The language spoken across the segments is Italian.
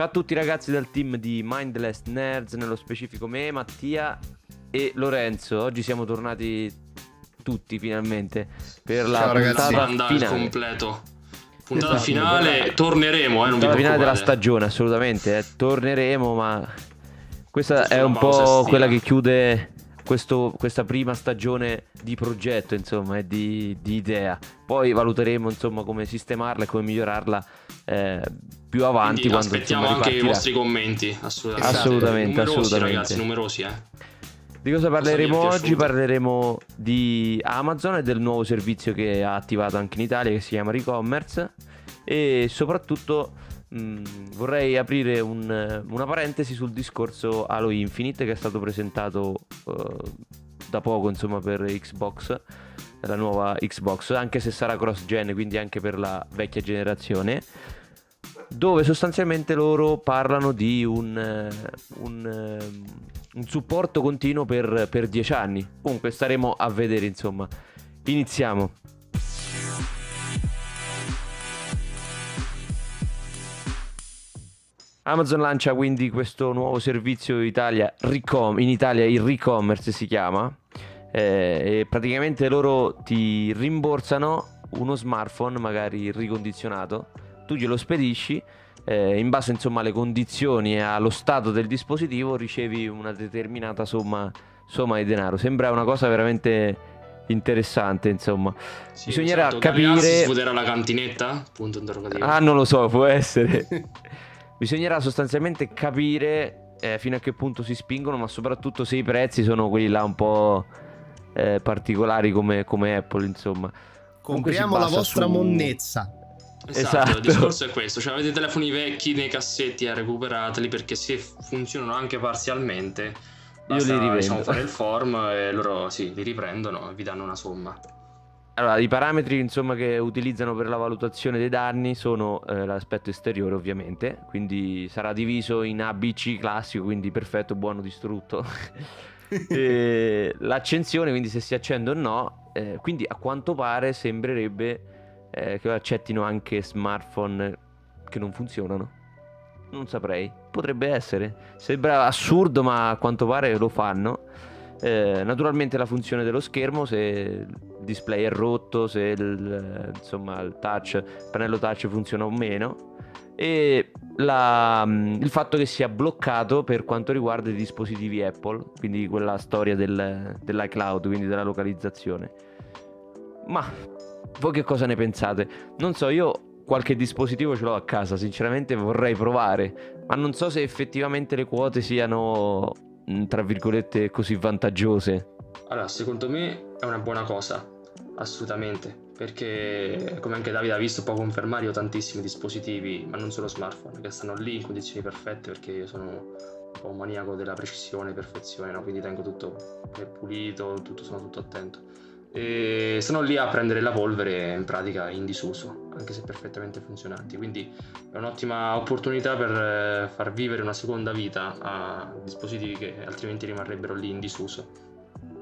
Ciao a tutti ragazzi del team di Mindless Nerds, nello specifico me, Mattia e Lorenzo. Oggi siamo tornati tutti finalmente per la Ciao, ragazzi. puntata al finale. completo. Puntata Esatto, finale, torneremo, eh, non vi Puntata finale della stagione, assolutamente. eh. Torneremo, ma questa è un po' estiva. quella che chiude questo- questa prima stagione di progetto, insomma, e di, di idea. Poi valuteremo, insomma, come sistemarla e come migliorarla eh, più avanti. Quindi quando, aspettiamo insomma, anche i vostri commenti, assolutamente. Assolutamente, numerosi, assolutamente. ragazzi, numerosi, eh. Di cosa parleremo oggi? piaciuto? Parleremo di Amazon e del nuovo servizio che ha attivato anche in Italia che si chiama Recommerce e soprattutto mh, vorrei aprire un- una parentesi sul discorso Halo Infinite che è stato presentato eh, da poco insomma per Xbox la nuova Xbox anche se sarà cross gen quindi anche per la vecchia generazione dove sostanzialmente loro parlano di un, eh, un, ehm, un supporto continuo per, per 10 anni. Comunque staremo a vedere, insomma. Iniziamo. Amazon lancia quindi questo nuovo servizio Italia, in Italia il Recommerce si chiama eh, e praticamente loro ti rimborsano uno smartphone magari ricondizionato, tu glielo spedisci, eh, in base insomma alle condizioni e allo stato del dispositivo ricevi una determinata somma, somma di denaro. Sembra una cosa veramente interessante insomma. Sì, Bisognerà esatto, capire- si sfuderà la cantinetta? Punto interrogativo. Ah, non lo so, può essere. Bisognerà sostanzialmente capire eh, fino a che punto si spingono, ma soprattutto se i prezzi sono quelli là un po' eh, particolari come, come Apple, insomma. Compriamo la vostra su- monnezza. Esatto, esatto. il discorso è questo, cioè avete telefoni vecchi nei cassetti e recuperateli perché se funzionano anche parzialmente basta li rivendo. diciamo, fare il form e loro sì, li riprendono e vi danno una somma. Allora, i parametri insomma, che utilizzano per la valutazione dei danni sono eh, l'aspetto esteriore, ovviamente, quindi sarà diviso in ABC classico, quindi perfetto, buono, distrutto. E l'accensione, quindi se si accende o no, eh, quindi a quanto pare sembrerebbe eh, che accettino anche smartphone che non funzionano. Non saprei, potrebbe essere. Sembra assurdo, ma a quanto pare lo fanno. Eh, naturalmente la funzione dello schermo, se il display è rotto, se il, insomma, il touch, pannello touch funziona o meno. E la- mm, il fatto che sia bloccato per quanto riguarda i dispositivi Apple, quindi quella storia del, dell'iCloud, quindi della localizzazione. Ma voi che cosa ne pensate? Non so, io qualche dispositivo ce l'ho a casa, sinceramente vorrei provare, ma non so se effettivamente le quote siano, mm, tra virgolette, così vantaggiose. Allora, secondo me è una buona cosa, assolutamente, perché come anche Davide ha visto, può confermare, io ho tantissimi dispositivi, ma non solo smartphone, che stanno lì in condizioni perfette perché io sono un po' un maniaco della precisione e perfezione, no? quindi tengo tutto pulito, tutto, sono tutto attento. E sono lì a prendere la polvere in pratica in disuso, anche se perfettamente funzionanti. Quindi è un'ottima opportunità per eh, far vivere una seconda vita a dispositivi che altrimenti rimarrebbero lì in disuso.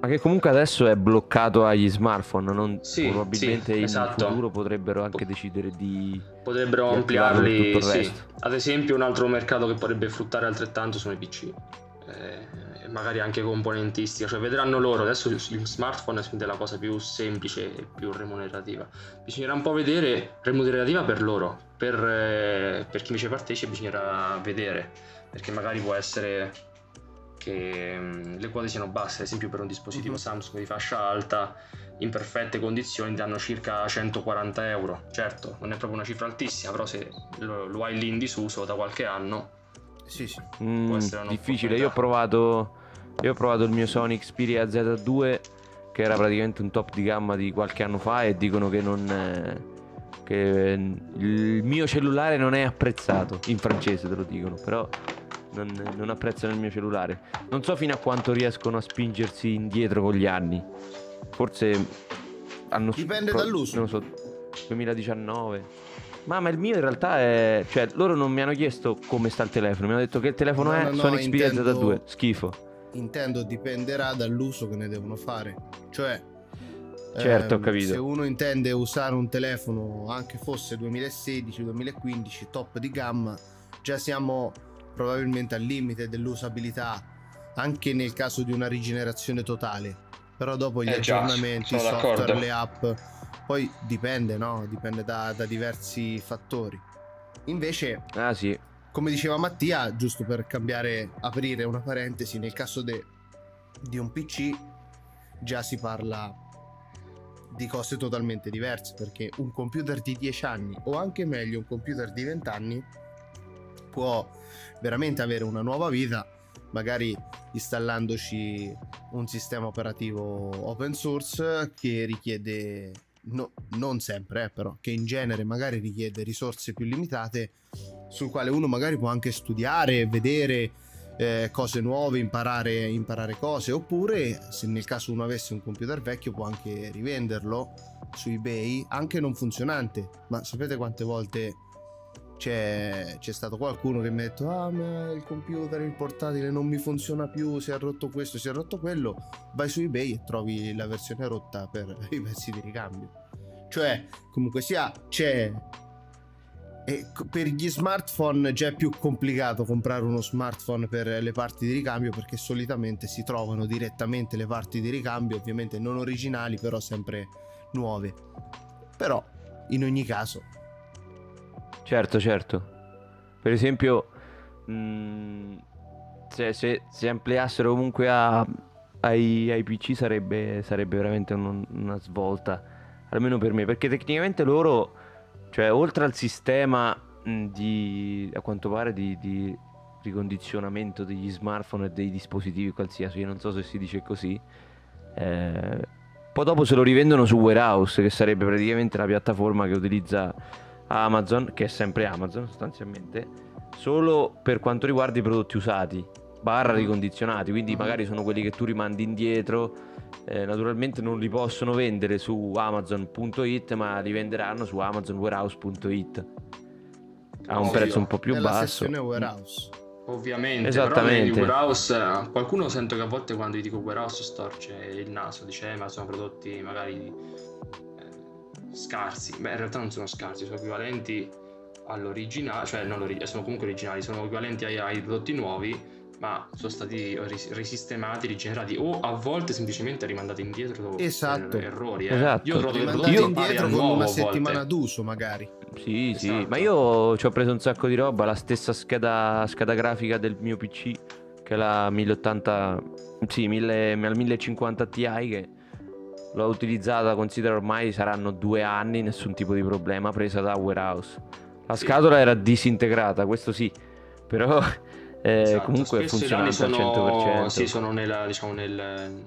Ma che comunque adesso è bloccato agli smartphone, non, Sì, probabilmente sì, in esatto. futuro potrebbero anche decidere di... Potrebbero di ampliarli, sì. Ad esempio, un altro mercato che potrebbe fruttare altrettanto sono i PC. Eh, magari anche componentistica, cioè vedranno loro. Adesso il smartphone è la cosa più semplice e più remunerativa. Bisognerà un po' vedere remunerativa per loro, per, eh, per chi invece partecipa bisognerà vedere, perché magari può essere che mm, le quote siano basse, ad esempio per un dispositivo Mhm. Samsung di fascia alta in perfette condizioni danno circa 140 euro. Certo, non è proprio una cifra altissima, però se lo, lo hai lì in disuso da qualche anno, Sì, sì. Mm, difficile, io ho provato... Io ho provato il mio Sony Xperia Z2 che era praticamente un top di gamma di qualche anno fa e dicono che non... eh, che il mio cellulare non è apprezzato, in francese te lo dicono, però non, non apprezzano il mio cellulare. Non so fino a quanto riescono a spingersi indietro con gli anni. Forse hanno Dipende dall'uso. Non lo so, 2019. Ma, ma il mio in realtà è. Cioè, loro non mi hanno chiesto come sta il telefono. Mi hanno detto che il telefono No, è no, no, Sony Xperia intendo- Z2. Schifo. Intendo dipenderà dall'uso che ne devono fare. Cioè, Certo, ho ehm, capito. Se uno intende usare un telefono, anche fosse 2016-2015, top di gamma, già siamo probabilmente al limite dell'usabilità anche nel caso di una rigenerazione totale. Però dopo gli Eh già, aggiornamenti, i software, d'accordo. le app, poi dipende, no? Dipende da, da diversi fattori. Invece, Ah sì, come diceva Mattia, giusto per cambiare, aprire una parentesi, nel caso de- di un PC già si parla di cose totalmente diverse, perché un computer di 10 anni o anche meglio un computer di 20 anni può veramente avere una nuova vita, magari installandoci un sistema operativo open source che richiede no- non sempre, eh, però che in genere magari richiede risorse più limitate sul quale uno magari può anche studiare, vedere eh, cose nuove, imparare, imparare cose, oppure se nel caso uno avesse un computer vecchio può anche rivenderlo su eBay, anche non funzionante, ma sapete quante volte c'è, c'è stato qualcuno che mi ha detto ah ma il computer, il portatile non mi funziona più, si è rotto questo, si è rotto quello, vai su eBay e trovi la versione rotta per i pezzi di ricambio. Cioè, comunque sia, c'è e per gli smartphone già è più complicato comprare uno smartphone per le parti di ricambio perché solitamente si trovano direttamente le parti di ricambio, ovviamente non originali, però sempre nuove. Però, in ogni caso, certo, certo. Per esempio, mh, se, se, se ampliassero comunque a- ai, ai PC sarebbe, sarebbe veramente un- una svolta, almeno per me, perché tecnicamente loro, cioè oltre al sistema mh, di, a quanto pare, di, di ricondizionamento degli smartphone e dei dispositivi qualsiasi, non so se si dice così, eh, poi dopo se lo rivendono su Warehouse, che sarebbe praticamente la piattaforma che utilizza Amazon, che è sempre Amazon sostanzialmente, solo per quanto riguarda i prodotti usati, barra ricondizionati, quindi Mhm. magari sono quelli che tu rimandi indietro, eh, naturalmente non li possono vendere su Amazon.it, ma li venderanno su AmazonWarehouse.it a un Ovvio. prezzo un po' più nella basso. sezione warehouse. Ovviamente, Esattamente. però warehouse, eh, qualcuno sento che a volte quando gli dico warehouse storce il naso, dice "Eh, ma sono prodotti magari scarsi. Beh, in realtà non sono scarsi, sono equivalenti all'originale, cioè non l'ori- sono comunque originali, sono equivalenti ai, ai prodotti nuovi, ma sono stati ris- risistemati, rigenerati o a volte semplicemente rimandati indietro Esatto. per errori. eh. Esatto. Io ho Rimandati prodotti pari indietro con nuovo una settimana d'uso, magari. Sì, sì, Esatto. ma io ci ho preso un sacco di roba, la stessa scheda, scheda grafica del mio PC, che è la 1080, sì, 1000 al 1050 Ti, che l'ho utilizzata, considero ormai saranno due anni, nessun tipo di problema, presa da Warehouse. La Sì. scatola era disintegrata, questo sì, però eh, Esatto, comunque danni al sono, 100%. sì, sono nella, diciamo, nel-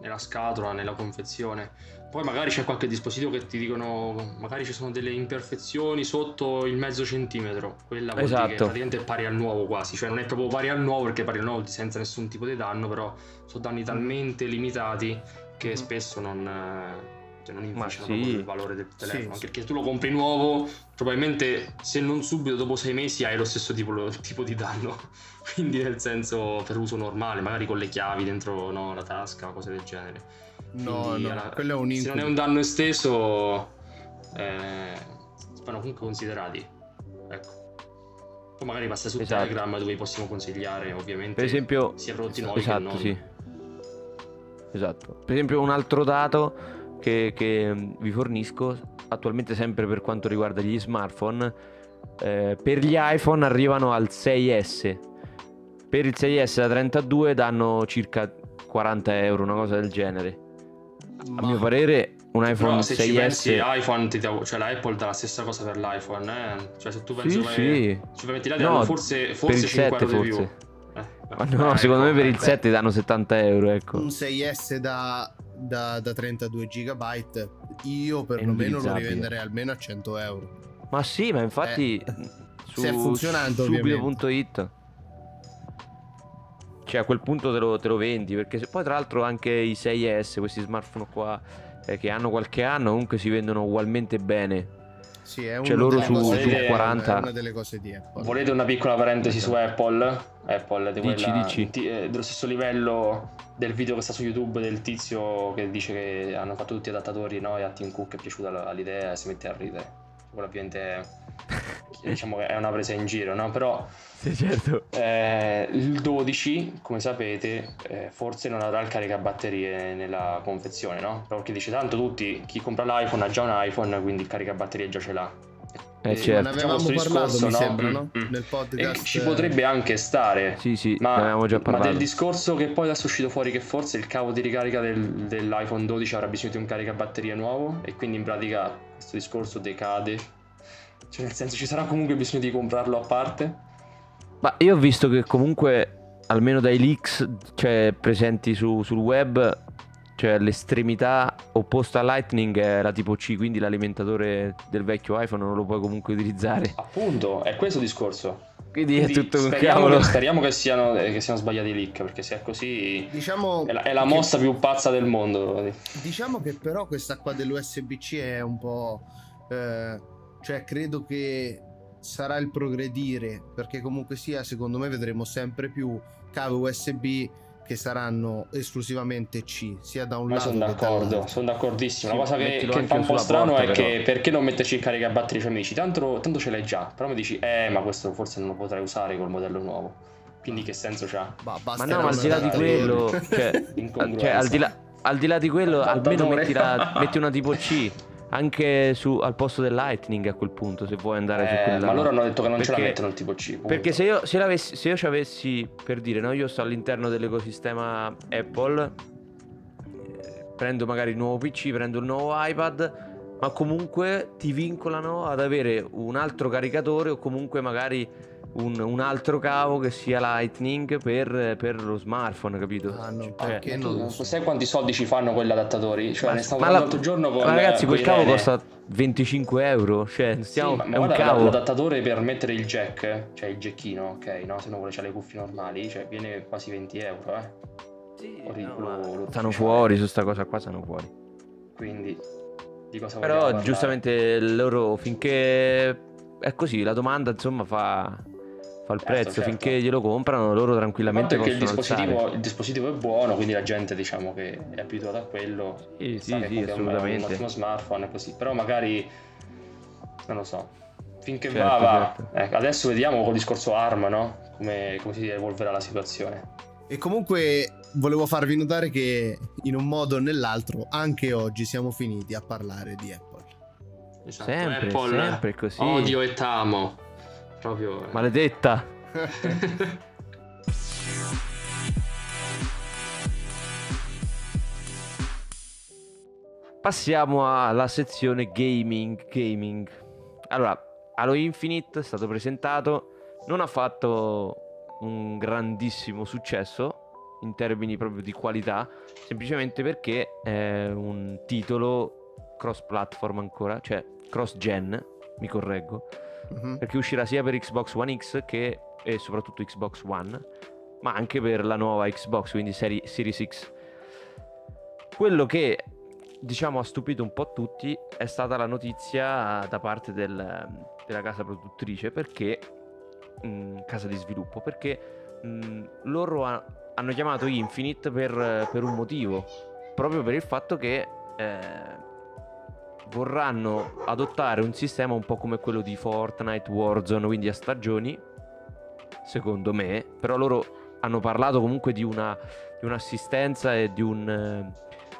nella scatola, nella confezione. Poi magari c'è qualche dispositivo che ti dicono, magari ci sono delle imperfezioni sotto il mezzo centimetro. Quella vuol dire che Esatto. praticamente è pari al nuovo quasi, cioè non è proprio pari al nuovo perché pari al nuovo senza nessun tipo di danno, però sono danni talmente limitati che Mhm. spesso non, cioè non inficiano sì. il valore del telefono. Sì, Anche sì. perché tu lo compri nuovo, probabilmente se non subito dopo sei mesi hai lo stesso tipo, tipo di danno. Quindi nel senso per uso normale, magari con le chiavi dentro no, la tasca o cose del genere. No, Quindi, no, alla- quello è un Se incubo. non è un danno esteso, eh, vanno comunque considerati. Ecco. Poi magari passa su Esatto. Telegram dove possiamo consigliare ovviamente Per esempio, sia prodotti nuovi che Esatto, non. sì. Esatto. Per esempio, un altro dato che, che, mh, vi fornisco, attualmente sempre per quanto riguarda gli smartphone, eh, per gli iPhone arrivano al 6S. Per il 6S da 32 danno circa 40 euro, una cosa del genere. A Ma- mio parere, un iPhone Però se ci 6S. pensi, iPhone ti dà- cioè la Apple dà la stessa cosa per l'iPhone, eh? Cioè se tu pensi Sì, come- sì. ci metti là, No, forse, forse il 5 7 euro di più. Ma no, eh, secondo me per il eh, 7 danno 70 euro, ecco. un 6S da, da, da 32 GB io perlomeno lo rivenderei almeno a 100 euro. Ma sì, ma infatti Eh, su se è funzionante, subito.it cioè a quel punto te lo, te lo vendi perché se- poi tra l'altro anche i 6S, questi smartphone qua eh, che hanno qualche anno comunque si vendono ugualmente bene. Sì, è Cioè, una loro delle su- cose su di Apple, 40. È una delle cose di Apple. Volete una piccola parentesi su Apple? Apple di Dici, quella, dici. ti- eh, dello stesso livello del video che sta su YouTube del tizio che dice che hanno fatto tutti adattatori no? e a Tim Cook è piaciuta l'idea e si mette a ridere. Ovviamente è diciamo che è una presa in giro, no? Però sì, certo. eh, il 12, come sapete, eh, forse non avrà il caricabatterie nella confezione, no? Perché dice tanto tutti, chi compra l'iPhone ha già un iPhone, quindi il caricabatterie già ce l'ha. Eh, Eh, certo. ne avevamo Facciamo sto parlato, discorso, mi no? sembra, Mm, no? mm. Nel podcast. E ci potrebbe anche stare. Sì, sì, ne Ma, avevamo già ma del discorso che poi adesso è uscito fuori che forse il cavo di ricarica del- dell'iPhone 12 avrà bisogno di un caricabatterie nuovo e quindi in pratica questo discorso decade. Cioè nel senso ci sarà comunque bisogno di comprarlo a parte. Ma io ho visto che comunque, almeno dai leaks, cioè presenti su- sul web, cioè l'estremità opposta a Lightning è la tipo C, quindi l'alimentatore del vecchio iPhone non lo puoi comunque utilizzare. Appunto, è questo il discorso. Quindi, Quindi è tutto un speriamo, cavolo. che, speriamo che siano, eh, che siano sbagliati i leak, perché se è così Diciamo è la, è la che- mossa più pazza del mondo. Diciamo che però questa qua dell'USB-C è un po'... eh, cioè credo che sarà il progredire, perché comunque sia, secondo me vedremo sempre più cavi USB che saranno esclusivamente C, sia da un Ma lato sono d'accordo, sono d'accordissimo. Sì, La cosa che, che fa un po' strano porta, è però. che perché non metterci il caricabatterie? Cioè mi dici, tanto, tanto ce l'hai già, però mi dici, eh, ma questo forse non lo potrai usare col modello nuovo. Quindi che senso c'ha? Ma basterà no, ma al di là di quello, cioè, cioè, al, di là, al di là di quello, almeno metti, la- metti una tipo C. Anche su, al posto del Lightning a quel punto, se vuoi andare su Eh, quella. ma loro hanno detto che non ce la Perché- mettono il tipo C. punto. Perché se io, se l'avessi- se io ci avessi, per dire, no, io sto all'interno dell'ecosistema Apple, eh, prendo magari il nuovo PC, prendo il nuovo iPad, ma comunque ti vincolano ad avere un altro caricatore o comunque magari un, un altro cavo che sia Lightning per, per lo smartphone, capito? Ah, no, Cioè, perché Tu non lo so. sai quanti soldi ci fanno quegli adattatori? Cioè, ma- ne stavo ma parlando la- l'altro giorno con ma ragazzi, quel cavo costa 25 euro. Cioè, Sì, stiamo, ma, ma è un guarda, cavo. l'adattatore per mettere il jack, cioè il jackino, ok, no? Se uno vuole c'ha le cuffie normali, cioè viene quasi 20 euro, eh. Sì, Ori- no, ma stanno fuori su sta cosa qua, stanno fuori. Quindi di cosa Però giustamente loro finché è così, la domanda insomma fa, fa il Certo, prezzo, certo. finché glielo comprano loro tranquillamente parte che il dispositivo, il dispositivo è buono, quindi la gente diciamo che è abituata a quello. Sì, sa sì, che sì, compra un- Un assolutamente. ottimo smartphone così. Però magari non lo so. Finché Certo, va, va. certo. Ecco, adesso vediamo col discorso ARM, no? Come, come si evolverà la situazione. E comunque volevo farvi notare che in un modo o nell'altro anche oggi siamo finiti a parlare di Apple. Esatto. Sempre, Apple, sempre così. Odio e t'amo. Proprio. eh. Maledetta. Passiamo alla sezione gaming. Gaming. Allora, Halo Infinite è stato presentato, non ha fatto un grandissimo successo in termini proprio di qualità, semplicemente perché è un titolo cross platform ancora, cioè cross gen, mi correggo, Mhm. perché uscirà sia per Xbox One X che e soprattutto Xbox One, ma anche per la nuova Xbox, quindi seri- Series X. Quello che diciamo ha stupito un po' tutti è stata la notizia da parte del- della casa produttrice perché mh, casa di sviluppo perché mh, loro ha- hanno chiamato Infinite per, per un motivo proprio per il fatto che eh, vorranno adottare un sistema un po' come quello di Fortnite, Warzone, quindi a stagioni, secondo me, però loro hanno parlato comunque di, una, di un'assistenza e di un, eh,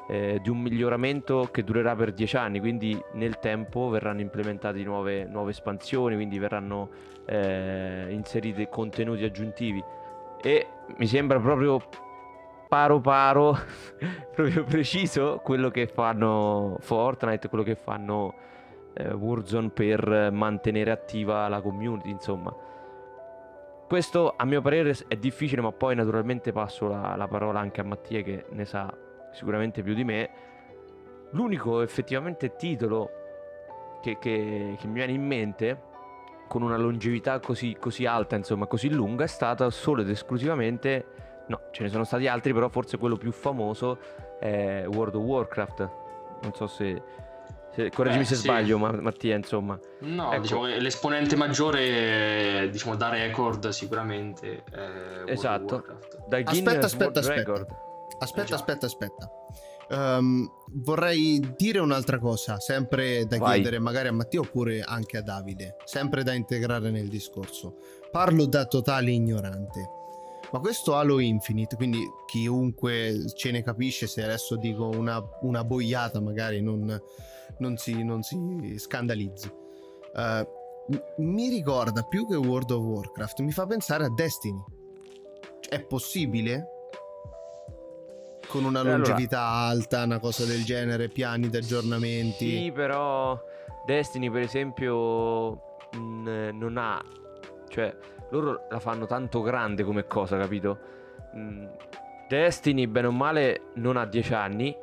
eh, di un miglioramento che durerà per 10 anni, quindi nel tempo verranno implementati nuove, nuove espansioni, quindi verranno eh, inseriti contenuti aggiuntivi. E mi sembra proprio paro paro proprio preciso quello che fanno Fortnite, quello che fanno eh, Warzone per mantenere attiva la community, insomma. Questo a mio parere è difficile, ma poi naturalmente passo la, la parola anche a Mattia che ne sa sicuramente più di me. L'unico effettivamente titolo che, che- che mi viene in mente con una longevità così, così alta, insomma, così lunga, è stata solo ed esclusivamente No, ce ne sono stati altri, però forse quello più famoso è World of Warcraft. Non so se. se- correggimi Eh, se sì. sbaglio, ma- Mattia, insomma. No, Ecco. diciamo l'esponente maggiore, diciamo, da record sicuramente è World of Esatto. Warcraft. Da Aspetta, Guinness aspetta, World aspetta. Record. Aspetta, Eh aspetta, aspetta. Um, vorrei dire un'altra cosa, sempre da Vai. chiedere magari a Mattia oppure anche a Davide, sempre da integrare nel discorso. Parlo da totale ignorante. Ma questo Halo Infinite, quindi chiunque ce ne capisce, se adesso dico una, una boiata magari non, non, si, non si scandalizzi. Uh, mi ricorda più che World of Warcraft, mi fa pensare a Destiny. È possibile? Con una Allora- longevità alta, una cosa del genere, piani di aggiornamenti. Sì, però Destiny per esempio mh, non ha, cioè loro la fanno tanto grande come cosa, capito? Mh, Destiny bene o male non ha 10 anni,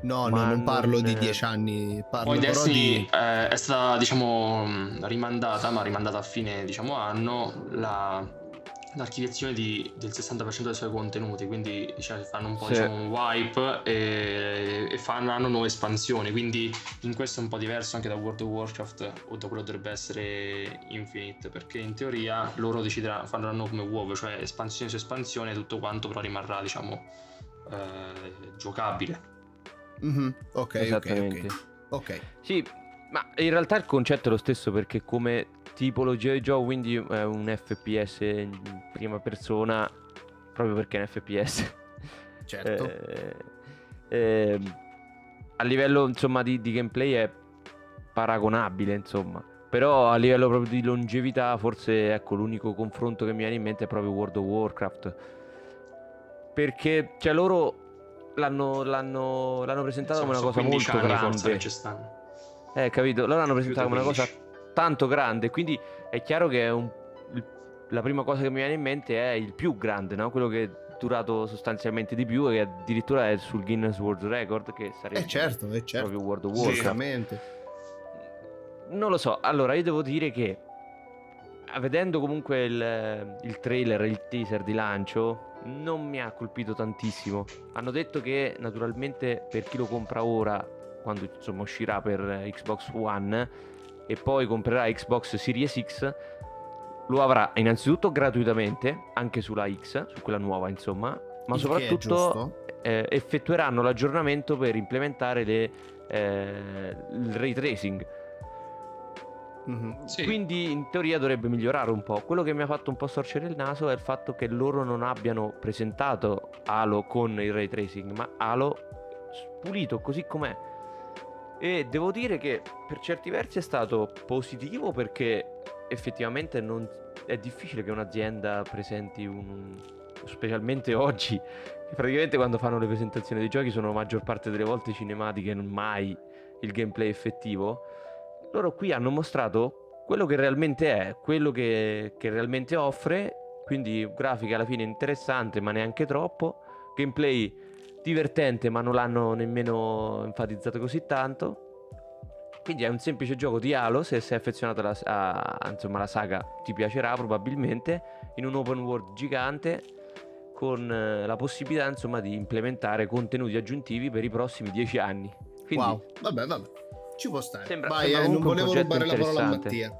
No, no, non parlo non- di dieci anni, parlo Poi Destiny di... eh, è stata, diciamo, mh, rimandata, ma rimandata a fine, diciamo, anno, la- l'archiviazione di- del 60% dei suoi contenuti, quindi cioè, fanno un po' Sì. diciamo, un wipe e, e fanno nuove espansioni, quindi in questo è un po' diverso anche da World of Warcraft o da quello che dovrebbe essere Infinite, perché in teoria loro decideranno, faranno come WoW, cioè espansione su espansione, tutto quanto però rimarrà, diciamo, eh, giocabile. Mhm, Ok, ok, ok. Ok. Sì, ma in realtà il concetto è lo stesso perché come tipologia di gioco, quindi è un FPS in prima persona, proprio perché è un FPS. Certo. Eh, ehm, a livello insomma di, di gameplay è paragonabile insomma però a livello proprio di longevità forse ecco l'unico confronto che mi viene in mente è proprio World of Warcraft perché cioè loro l'hanno, l'hanno, l'hanno presentato come una cosa 15 molto forse che grande ci stanno. Eh capito loro l'hanno Più presentato come una cosa 15. tanto grande quindi è chiaro che è un- la prima cosa che mi viene in mente è il più grande no? quello che è durato sostanzialmente di più e che addirittura è sul Guinness World Record che sarebbe Eh certo, eh certo. proprio World of Sì. Warcraft Sicuramente. non lo so allora io devo dire che vedendo comunque il, il trailer il teaser di lancio non mi ha colpito tantissimo hanno detto che naturalmente per chi lo compra ora quando insomma uscirà per Xbox One e poi comprerà Xbox Series X lo avrà innanzitutto gratuitamente anche sulla X su quella nuova insomma ma Il soprattutto eh, effettueranno l'aggiornamento per implementare le, eh, il ray tracing. Mhm. Sì. Quindi in teoria dovrebbe migliorare un po'. Quello che mi ha fatto un po' storcere il naso è il fatto che loro non abbiano presentato Halo con il ray tracing, ma Halo pulito così com'è. E devo dire che per certi versi è stato positivo perché effettivamente non è difficile che un'azienda presenti un specialmente oggi praticamente quando fanno le presentazioni dei giochi sono la maggior parte delle volte cinematiche, non mai il gameplay effettivo. Loro qui hanno mostrato quello che realmente è, quello che, che realmente offre, quindi grafica alla fine interessante ma neanche troppo, gameplay divertente ma non l'hanno nemmeno enfatizzato così tanto. Quindi è un semplice gioco di Halo, se sei affezionato alla, a- insomma, alla saga ti piacerà probabilmente, in un open world gigante con eh, la possibilità insomma di implementare contenuti aggiuntivi per i prossimi dieci anni. Quindi Wow, vabbè, vabbè. Ci può stare. Sembra- Vai, sembra eh, non volevo rubare la parola a. Mattia.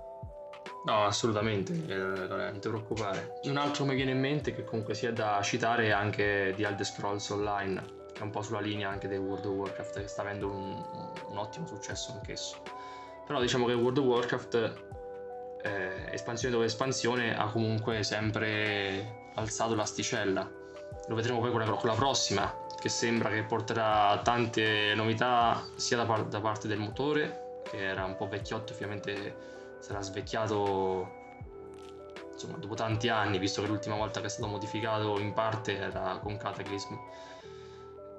No, assolutamente, eh, non ti preoccupare. Un altro mi viene in mente che comunque sia da citare è anche di Elder Scrolls Online, che è un po' sulla linea anche del World of Warcraft, che sta avendo un, un ottimo successo anch'esso. Però diciamo che World of Warcraft, eh, espansione dopo espansione, ha comunque sempre alzato l'asticella. Lo vedremo poi con la, con la prossima, che sembra che porterà tante novità sia da, par- da parte del motore, che era un po' vecchiotto, ovviamente sarà svecchiato insomma dopo tanti anni visto che l'ultima volta che è stato modificato in parte era con Cataclysm.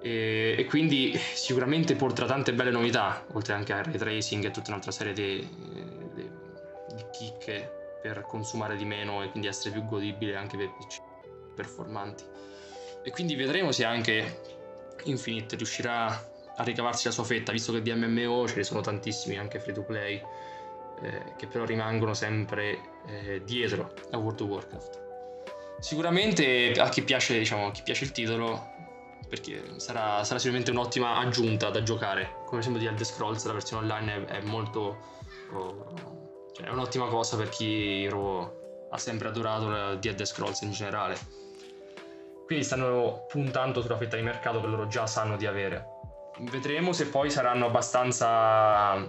E, e quindi sicuramente porterà tante belle novità oltre anche al ray tracing e tutta un'altra serie di, di- di chicche per consumare di meno e quindi essere più godibile anche per PC performanti. E quindi vedremo se anche Infinite riuscirà a ricavarsi la sua fetta visto che di MMO ce ne sono tantissimi anche free to play eh, che però rimangono sempre eh, dietro a World of Warcraft. Sicuramente a chi piace, diciamo, a chi piace il titolo, perché sarà, sarà sicuramente un'ottima aggiunta da giocare. Come esempio di Elder Scrolls, la versione online è, è molto. oh, cioè è un'ottima cosa per chi proprio ha sempre adorato la- di Elder Scrolls in generale. Quindi stanno puntando sulla fetta di mercato che loro già sanno di avere. vedremo se poi saranno abbastanza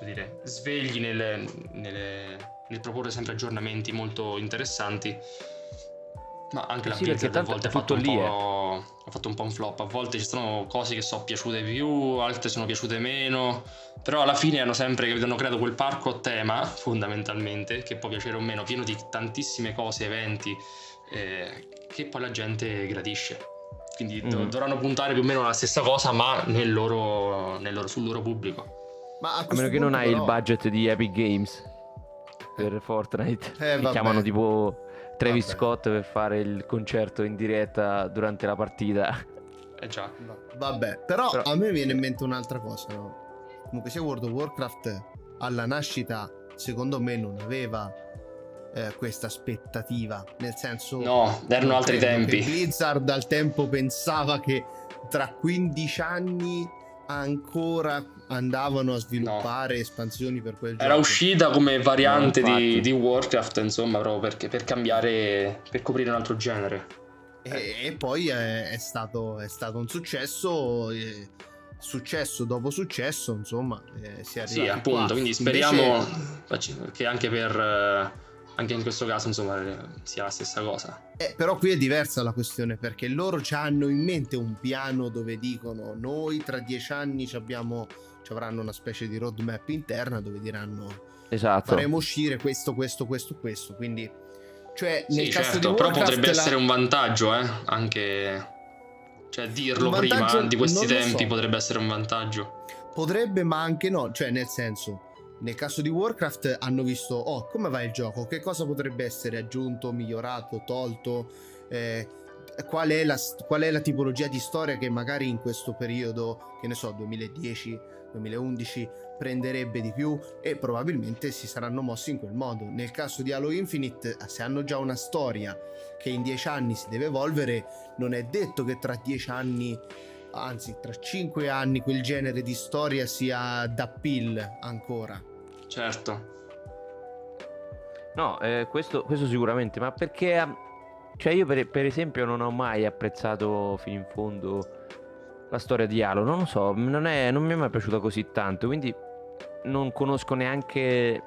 dire, svegli nelle, nelle, nel proporre sempre aggiornamenti molto interessanti. Ma anche la Sì, Blizzard a volte ha fatto, lì, po', ha fatto un po' un flop. A volte ci sono cose che sono piaciute più, altre sono piaciute meno. Però alla fine hanno sempre hanno creato quel parco a tema, fondamentalmente, che può piacere o meno, pieno di tantissime cose, eventi, eh, che poi la gente gradisce. Quindi Mhm. dovranno puntare più o meno alla stessa cosa, ma nel loro, nel loro- sul loro pubblico. Ma a, A meno che non hai il però- budget di Epic Games per Fortnite. Eh, vabbè. chiamano tipo Travis Vabbè. Scott per fare il concerto in diretta durante la partita. Eh già. Va- Vabbè, però, Però- a me viene in mente un'altra cosa, no? Comunque sia World of Warcraft alla nascita, secondo me, non aveva eh, questa aspettativa. Nel senso... No, erano altri tempi. che Blizzard al tempo pensava che tra 15 anni ancora andavano a sviluppare espansioni per quel gioco. Era uscita come variante No, di, di Warcraft, insomma, proprio perché, per cambiare, per coprire un altro genere. E, e poi è, è stato, è stato un successo, eh, successo dopo successo, insomma, eh, si è Sì, arrivati appunto, qua. quindi speriamo Invece- che anche per eh, anche in questo caso, insomma, eh, sia la stessa cosa. eh, però qui è diversa la questione perché loro già hanno in mente un piano dove dicono noi tra dieci anni ci abbiamo, ci avranno una specie di roadmap interna dove diranno Esatto. faremo uscire questo, questo, questo, questo. Quindi, cioè, nel Sì, caso certo, di però Warcraft potrebbe la- essere un vantaggio, eh, anche cioè dirlo prima di questi tempi so. potrebbe essere un vantaggio. Potrebbe, ma anche no. Cioè, nel senso, nel caso di Warcraft hanno visto, oh, come va il gioco? Che cosa potrebbe essere aggiunto, migliorato, tolto? Eh, qual, è la, qual è la tipologia di storia che magari in questo periodo, che ne so, 2010, 2011, prenderebbe di più? E probabilmente si saranno mossi in quel modo. Nel caso di Halo Infinite, se hanno già una storia che in dieci anni si deve evolvere, non è detto che tra dieci anni anzi tra cinque anni quel genere di storia sia d'appeal ancora. Certo. No, eh, questo, questo sicuramente, ma perché... ah, Cioè io per, per esempio non ho mai apprezzato fino in fondo la storia di Halo, non lo so, non, è- non mi è mai piaciuta così tanto, quindi non conosco neanche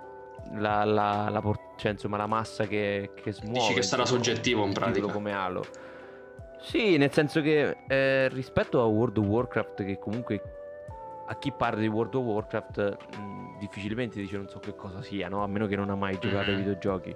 la, la, la cioè, insomma, la massa che, che smuove. Dici che sarà insomma, soggettivo in pratica. come Halo. Sì, nel senso che eh, rispetto a World of Warcraft, che comunque a chi parla di World of Warcraft mh, difficilmente dice non so che cosa sia, no? A meno che non ha mai giocato ai Mhm. videogiochi.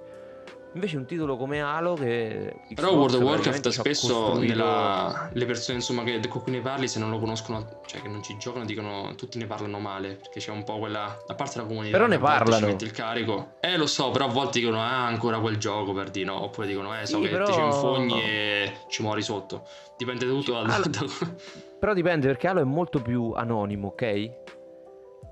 Invece un titolo come Halo che... Però Xbox World of Warcraft spesso costruito- nella- le persone insomma che, con cui ne parli se non lo conoscono, cioè che non ci giocano, dicono tutti ne parlano male, perché c'è un po' quella a parte la comunità Però ne parlano. ci mette il carico. Eh lo so, però a volte dicono "Ah, ancora quel gioco per di no", oppure dicono "Eh, so Sì, che però- ti infogni e ci muori sotto". Dipende tutto da, Halo- da- Però dipende perché Halo è molto più anonimo, ok?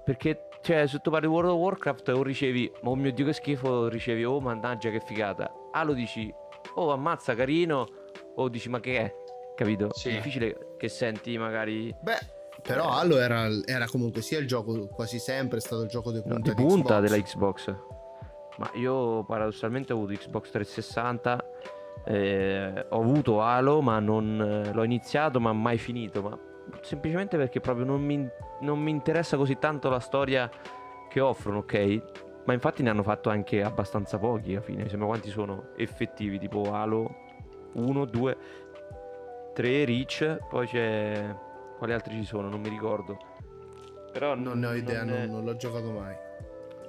Perché, cioè, se tu parli World of Warcraft o ricevi, oh mio dio che schifo, o ricevi, oh mannaggia che figata. Halo dici, oh ammazza carino, o dici ma che è? Capito? Sì. È difficile che senti magari... Beh, però Halo era, era comunque sia il gioco quasi sempre è stato il gioco di No, punta, di punta Xbox. della Xbox. Ma io paradossalmente ho avuto Xbox 360, eh, ho avuto Halo, ma non eh, l'ho iniziato, ma mai finito. Ma semplicemente perché proprio non mi, non mi interessa così tanto la storia che offrono, ok? Ma infatti ne hanno fatto anche abbastanza pochi alla fine. Mi sembra quanti sono effettivi, tipo Halo 1, 2, 3, Reach, poi c'è... Quali altri ci sono? Non mi ricordo. Però Non ne ho idea, non- non, non l'ho giocato mai.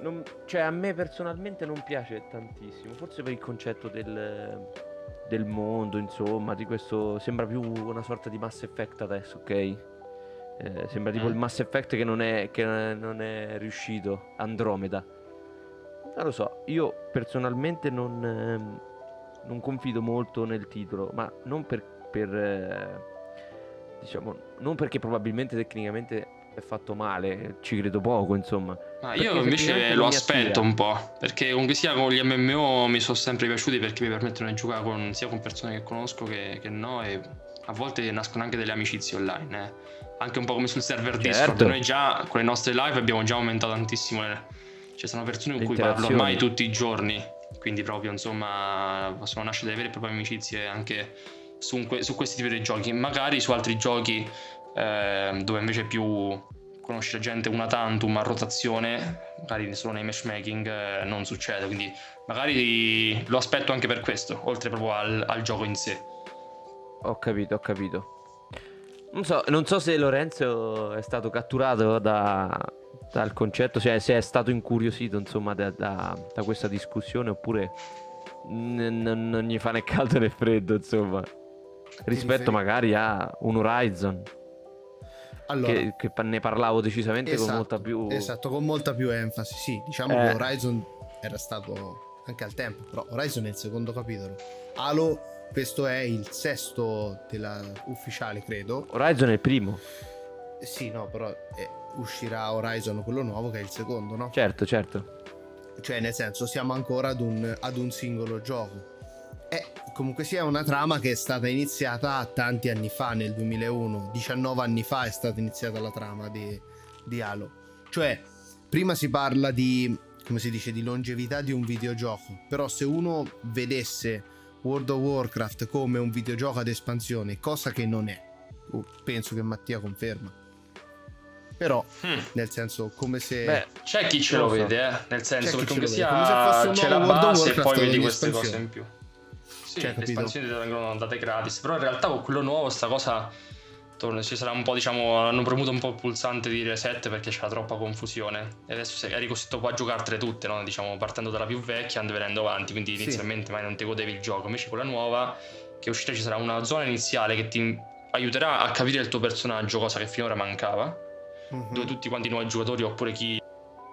non- cioè a me personalmente non piace tantissimo, forse per il concetto del, del mondo, insomma, di questo sembra più una sorta di Mass Effect adesso, ok? Eh, sembra tipo Mm. il Mass Effect che non è, che non è riuscito, Andromeda. Non lo so, io personalmente non, ehm, non confido molto nel titolo, ma non per, per, eh, diciamo, non perché probabilmente tecnicamente è fatto male, ci credo poco, insomma. Ma Perché io invece lo aspetto attira. un po', perché comunque sia con gli MMO mi sono sempre piaciuti perché mi permettono di giocare con- sia con persone che conosco che, che no e a volte nascono anche delle amicizie online, eh. anche un po' come sul server Discord. Certo. Noi già con le nostre live abbiamo già aumentato tantissimo, le- ci sono persone con Le cui parlo ormai tutti i giorni, quindi proprio insomma possono nascere delle vere e proprie amicizie anche su, que- su questi tipi di giochi, magari su altri giochi eh, dove invece più conoscere gente una tantum a rotazione, magari solo nei matchmaking eh, non succede, quindi magari lo aspetto anche per questo, oltre proprio al, al gioco in sé. Ho capito, ho capito. Non so, non so se Lorenzo è stato catturato da, dal concetto, cioè se è stato incuriosito insomma da, da, da questa discussione oppure n- n- non gli fa né caldo né freddo insomma rispetto magari a un Horizon allora, che, che, ne parlavo decisamente esatto, con molta più esatto con molta più enfasi sì diciamo eh. che Horizon era stato anche al tempo però Horizon è il secondo capitolo. Halo questo è il sesto della ufficiale credo. Horizon è il primo. Sì no però è, uscirà Horizon quello nuovo che è il secondo no? certo certo. Cioè nel senso siamo ancora ad un, ad un singolo gioco. È comunque sia una trama che è stata iniziata tanti anni fa, nel 2001, 19 anni fa è stata iniziata la trama di, di Halo. Cioè, prima si parla di, come si dice, di longevità di un videogioco, però se uno vedesse World of Warcraft come un videogioco ad espansione, cosa che non è, uh, penso che Mattia conferma. Però, hmm. nel senso, come se. Beh, c'è chi ce lo, vede, eh? Nel senso, che comunque sia. C'è la base e poi vedi queste cose in più. Sì, cioè, le espansioni vengono date gratis, però in realtà con quello nuovo sta cosa ci sarà un po', diciamo, hanno premuto un po' il pulsante di reset perché c'era troppa confusione e adesso eri costretto poi a giocartele tutte, no? diciamo, partendo dalla più vecchia e venendo avanti, quindi inizialmente sì. mai non ti godevi il gioco, invece con la nuova che uscita ci sarà una zona iniziale che ti aiuterà a capire il tuo personaggio, cosa che finora mancava, uh-huh. dove tutti quanti i nuovi giocatori oppure chi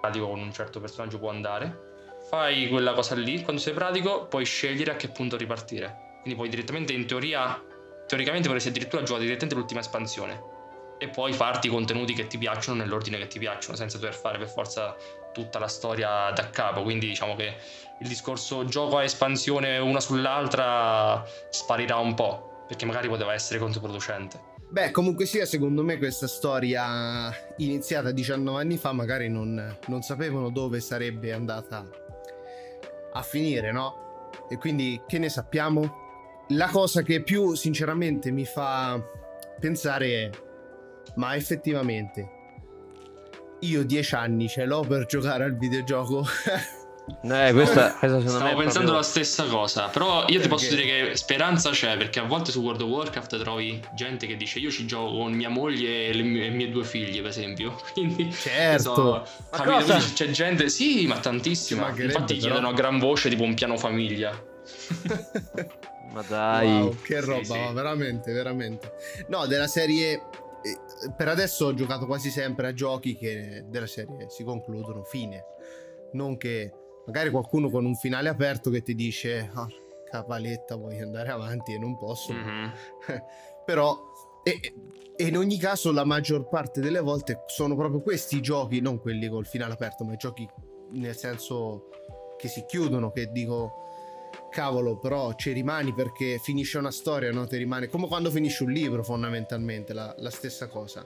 con un certo personaggio può andare fai quella cosa lì, quando sei pratico puoi scegliere a che punto ripartire. Quindi puoi direttamente, in teoria, teoricamente vorresti addirittura giocare direttamente l'ultima espansione e poi farti i contenuti che ti piacciono nell'ordine che ti piacciono, senza dover fare per forza tutta la storia da capo. Quindi diciamo che il discorso gioco a espansione una sull'altra sparirà un po', perché magari poteva essere controproducente. Beh, comunque sia, secondo me questa storia iniziata 19 anni fa magari non, non sapevano dove sarebbe andata a finire, no? E quindi che ne sappiamo? La cosa che più sinceramente mi fa pensare è, ma effettivamente io 10 anni ce l'ho per giocare al videogioco Eh, questa, questa Stavo pensando proprio... la stessa cosa, però io perché? ti posso dire che speranza c'è perché a volte su World of Warcraft trovi gente che dice io ci gioco con mia moglie e le mie, mie due figlie, per esempio. Quindi certo, so, capito? c'è gente, sì, ma tantissima. Infatti però... chiedono a gran voce tipo un piano famiglia. ma dai, wow, che roba, sì, sì. veramente, veramente. No, della serie eh, per adesso ho giocato quasi sempre a giochi che della serie si concludono fine. Non che magari qualcuno con un finale aperto che ti dice oh, cavaletta voglio andare avanti e non posso mm-hmm. però e, e, in ogni caso la maggior parte delle volte sono proprio questi giochi non quelli col finale aperto ma i giochi nel senso che si chiudono che dico cavolo però ci rimani perché finisce una storia no? ti rimane come quando finisce un libro fondamentalmente la, la stessa cosa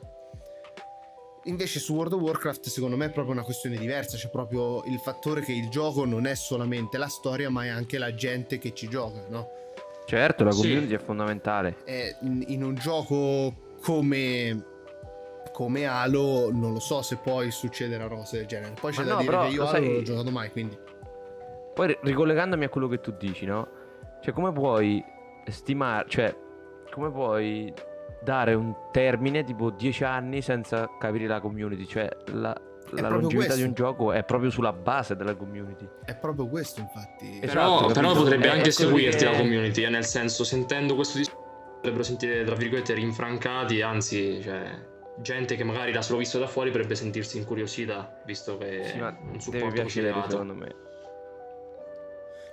Invece su World of Warcraft secondo me è proprio una questione diversa, c'è proprio il fattore che il gioco non è solamente la storia ma è anche la gente che ci gioca, no? Certo, la community sì. è fondamentale. È in un gioco come, come Halo non lo so se poi succederà una cosa del genere. Poi c'è ma da no, dire però, che io Halo sai... non l'ho giocato mai, quindi... Poi ricollegandomi a quello che tu dici, no? Cioè come puoi stimare, cioè come puoi dare un termine tipo 10 anni senza capire la community, cioè la, la longevità questo. di un gioco è proprio sulla base della community. È proprio questo, infatti. Esatto, però, però potrebbe è, anche seguirti che... la community, eh, nel senso, sentendo questo discorso potrebbero sentire, tra virgolette, rinfrancati, anzi, cioè, gente che magari l'ha solo visto da fuori potrebbe sentirsi incuriosita, visto che sì, ma un supporto piacere, secondo me.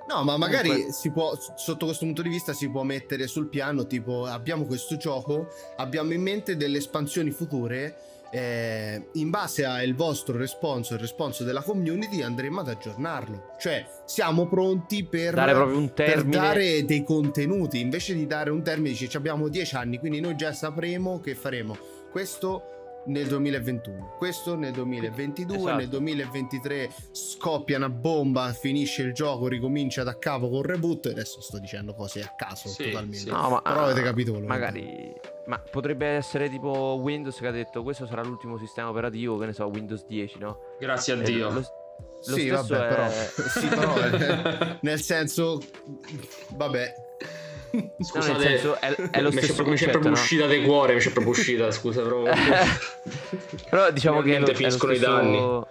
No, ma magari Comunque... si può, sotto questo punto di vista, si può mettere sul piano tipo abbiamo questo gioco, abbiamo in mente delle espansioni future. Eh, in base al vostro responso il responso della community andremo ad aggiornarlo. Cioè siamo pronti per dare, proprio un per dare dei contenuti. Invece di dare un termine dice abbiamo dieci anni quindi noi già sapremo che faremo questo nel 2021. Questo nel 2022, Esatto. nel 2023 scoppia una bomba, finisce il gioco, ricomincia da capo con reboot. Adesso sto dicendo cose a caso Sì, totalmente. sì. No, ma Però avete capito quello Magari. Ma potrebbe essere tipo Windows che ha detto questo sarà l'ultimo sistema operativo, che ne so, Windows 10, no? Grazie a Eh, Dio. Lo, lo Sì, vabbè, è- però, sì, però eh, nel senso, vabbè, No, nel Scusate, senso, è, è lo stesso mi c'è concetto, proprio no? uscita di cuore, mi c'è proprio uscita, scusa, proprio. Però diciamo che è lo, è lo finiscono i stesso, danni.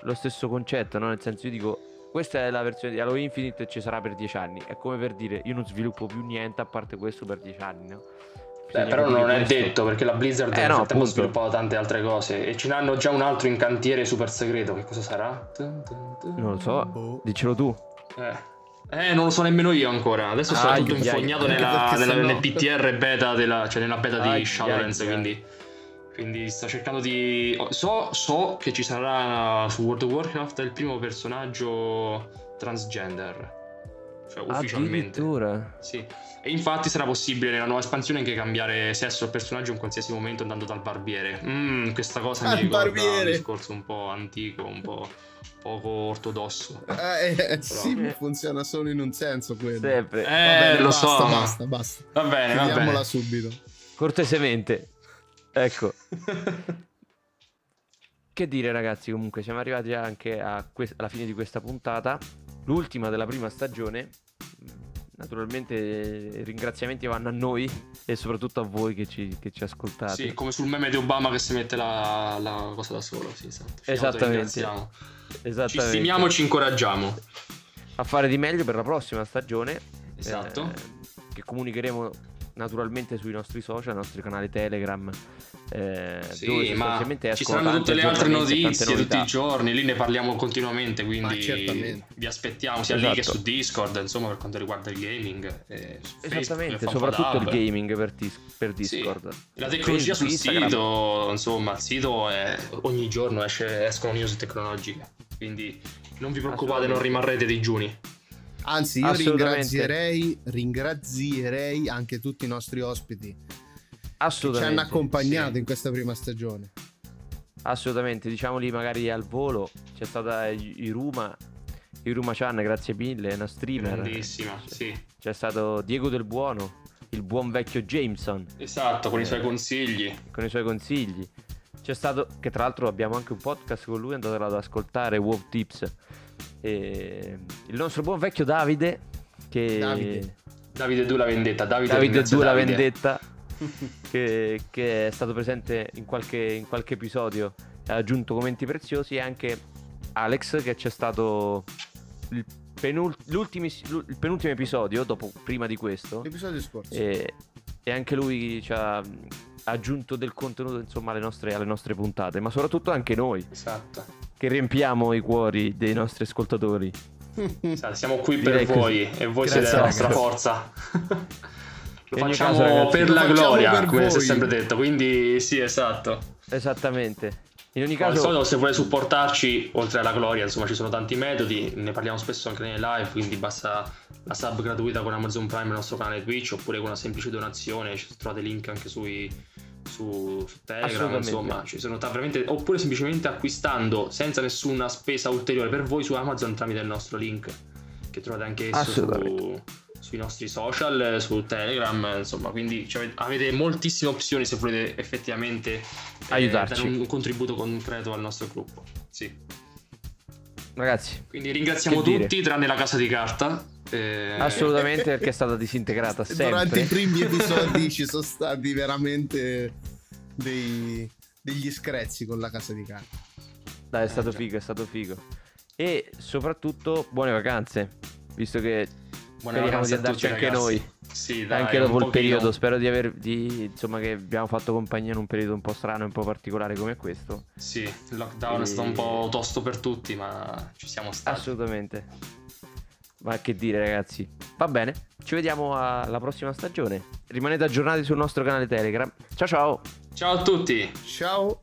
lo stesso concetto, no? Nel senso, io dico, questa è la versione di Halo Infinite e ci sarà per 10 anni. È come per dire, io non sviluppo più niente a parte questo per 10 anni, no? Beh, però non è questo. detto perché la Blizzard Eh, nel no, ha sviluppato tante altre cose e ce n'hanno già un altro in cantiere super segreto. Che cosa sarà? Non lo so, Boh. dicelo tu. Eh. Eh, non lo so nemmeno io ancora. Adesso sono Ai, tutto infognato nella, nella- sennò- nel PTR beta della, cioè nella beta Ai, di Shadowlands, ai. quindi quindi sto cercando di so, so che ci sarà su World of Warcraft il primo personaggio transgender. Cioè ufficialmente. Addirittura. Sì. E infatti sarà possibile nella nuova espansione anche cambiare sesso al personaggio in qualsiasi momento andando dal barbiere. Mm, questa cosa Al mi ricorda barbiere. un discorso un po' antico, un po' poco ortodosso. Eh, eh, sì, funziona solo in un senso quello. Sempre. Eh, Va bene, lo basta, so. ma- basta, basta. Va bene, va bene. subito. Cortesemente. Ecco. Che dire ragazzi, comunque siamo arrivati anche a que- alla fine di questa puntata, l'ultima della prima stagione. Naturalmente i ringraziamenti vanno a noi e soprattutto a voi che ci, che ci ascoltate. Sì, come sul meme di Obama che si mette la, la cosa da solo. Sì, esatto. Esattamente. ringraziamo. Ci Esattamente. stimiamo e ci incoraggiamo. A fare di meglio per la prossima stagione. Esatto. eh, che comunicheremo naturalmente sui nostri social, ai nostri canali Telegram. eh, dove Sì, ma ci saranno tutte le altre notizie tutti i giorni, lì ne parliamo continuamente, quindi vi aspettiamo sia lì che Esatto. su Discord, insomma, per quanto riguarda il gaming. e Facebook, Esattamente, soprattutto il gaming per, dis- per Sì. Discord. La tecnologia sul Instagram. sito, insomma, il sito è ogni giorno esce- escono news tecnologiche, quindi non vi preoccupate, non rimarrete digiuni. Anzi, io ringrazierei, ringrazierei anche tutti i nostri ospiti che ci hanno accompagnato sì. in questa prima stagione. Assolutamente, diciamoli magari al volo. C'è stata I- Iruma, Iruma Chan, grazie mille, una streamer. Grandissima, sì. C'è stato Diego del Buono, il buon vecchio Jameson, Esatto, con i suoi Eh. consigli. con i suoi consigli. C'è stato, che tra l'altro abbiamo anche un podcast con lui, andatelo ad ascoltare, WoW Tips. E il nostro buon vecchio Davide, che... Davide. Davide Du la vendetta, Davide, Davide ringrazia 2 la Davide. vendetta che, che è stato presente in qualche, in qualche episodio ha aggiunto commenti preziosi e anche Alex che c'è stato il, penul- l'ultimis- l'ul- il penultimo episodio dopo prima di questo L'episodio scorso. e, e anche lui ci ha aggiunto del contenuto insomma alle nostre, alle nostre puntate ma soprattutto anche noi Esatto. Che riempiamo i cuori dei nostri ascoltatori Siamo qui Direi per voi così. e voi Grazie, siete la nostra forza. Lo facciamo caso, per la facciamo gloria, per come si è voi. sempre detto. Quindi sì, esatto. esattamente in ogni caso solito, se vuole supportarci, oltre alla gloria, insomma, ci sono tanti metodi. Ne parliamo spesso anche nelle live. Quindi basta la sub gratuita con Amazon Prime nel nostro canale Twitch, oppure con una semplice donazione. Ci trovate link anche sui, su, su Telegram. Insomma, ci sono ta- veramente. Oppure semplicemente acquistando senza nessuna spesa ulteriore per voi su Amazon tramite il nostro link. Che trovate anche su, sui nostri social, su Telegram. Insomma, quindi cioè, avete moltissime opzioni se volete effettivamente eh, Aiutarci. dare un, contributo concreto al nostro gruppo. Sì. ragazzi Quindi ringraziamo Che dire? tutti, tranne la casa di carta. Eh, Assolutamente perché è stata disintegrata sempre. Durante i primi episodi ci sono stati veramente dei- degli screzzi con la casa di carta. Dai, è stato già. figo, è stato figo. E soprattutto buone vacanze, visto che buone speriamo vacanze di andarci tutti, anche ragazzi. noi. Sì, dai, anche dopo il periodo. Spero di aver di, insomma che abbiamo fatto compagnia in un periodo un po' strano e un po' particolare come questo. Sì, il lockdown E- è stato un po' tosto per tutti, ma ci siamo stati. Assolutamente. Ma che dire, ragazzi. Va bene, ci vediamo alla prossima stagione. Rimanete aggiornati sul nostro canale Telegram. Ciao ciao. Ciao a tutti! Ciao!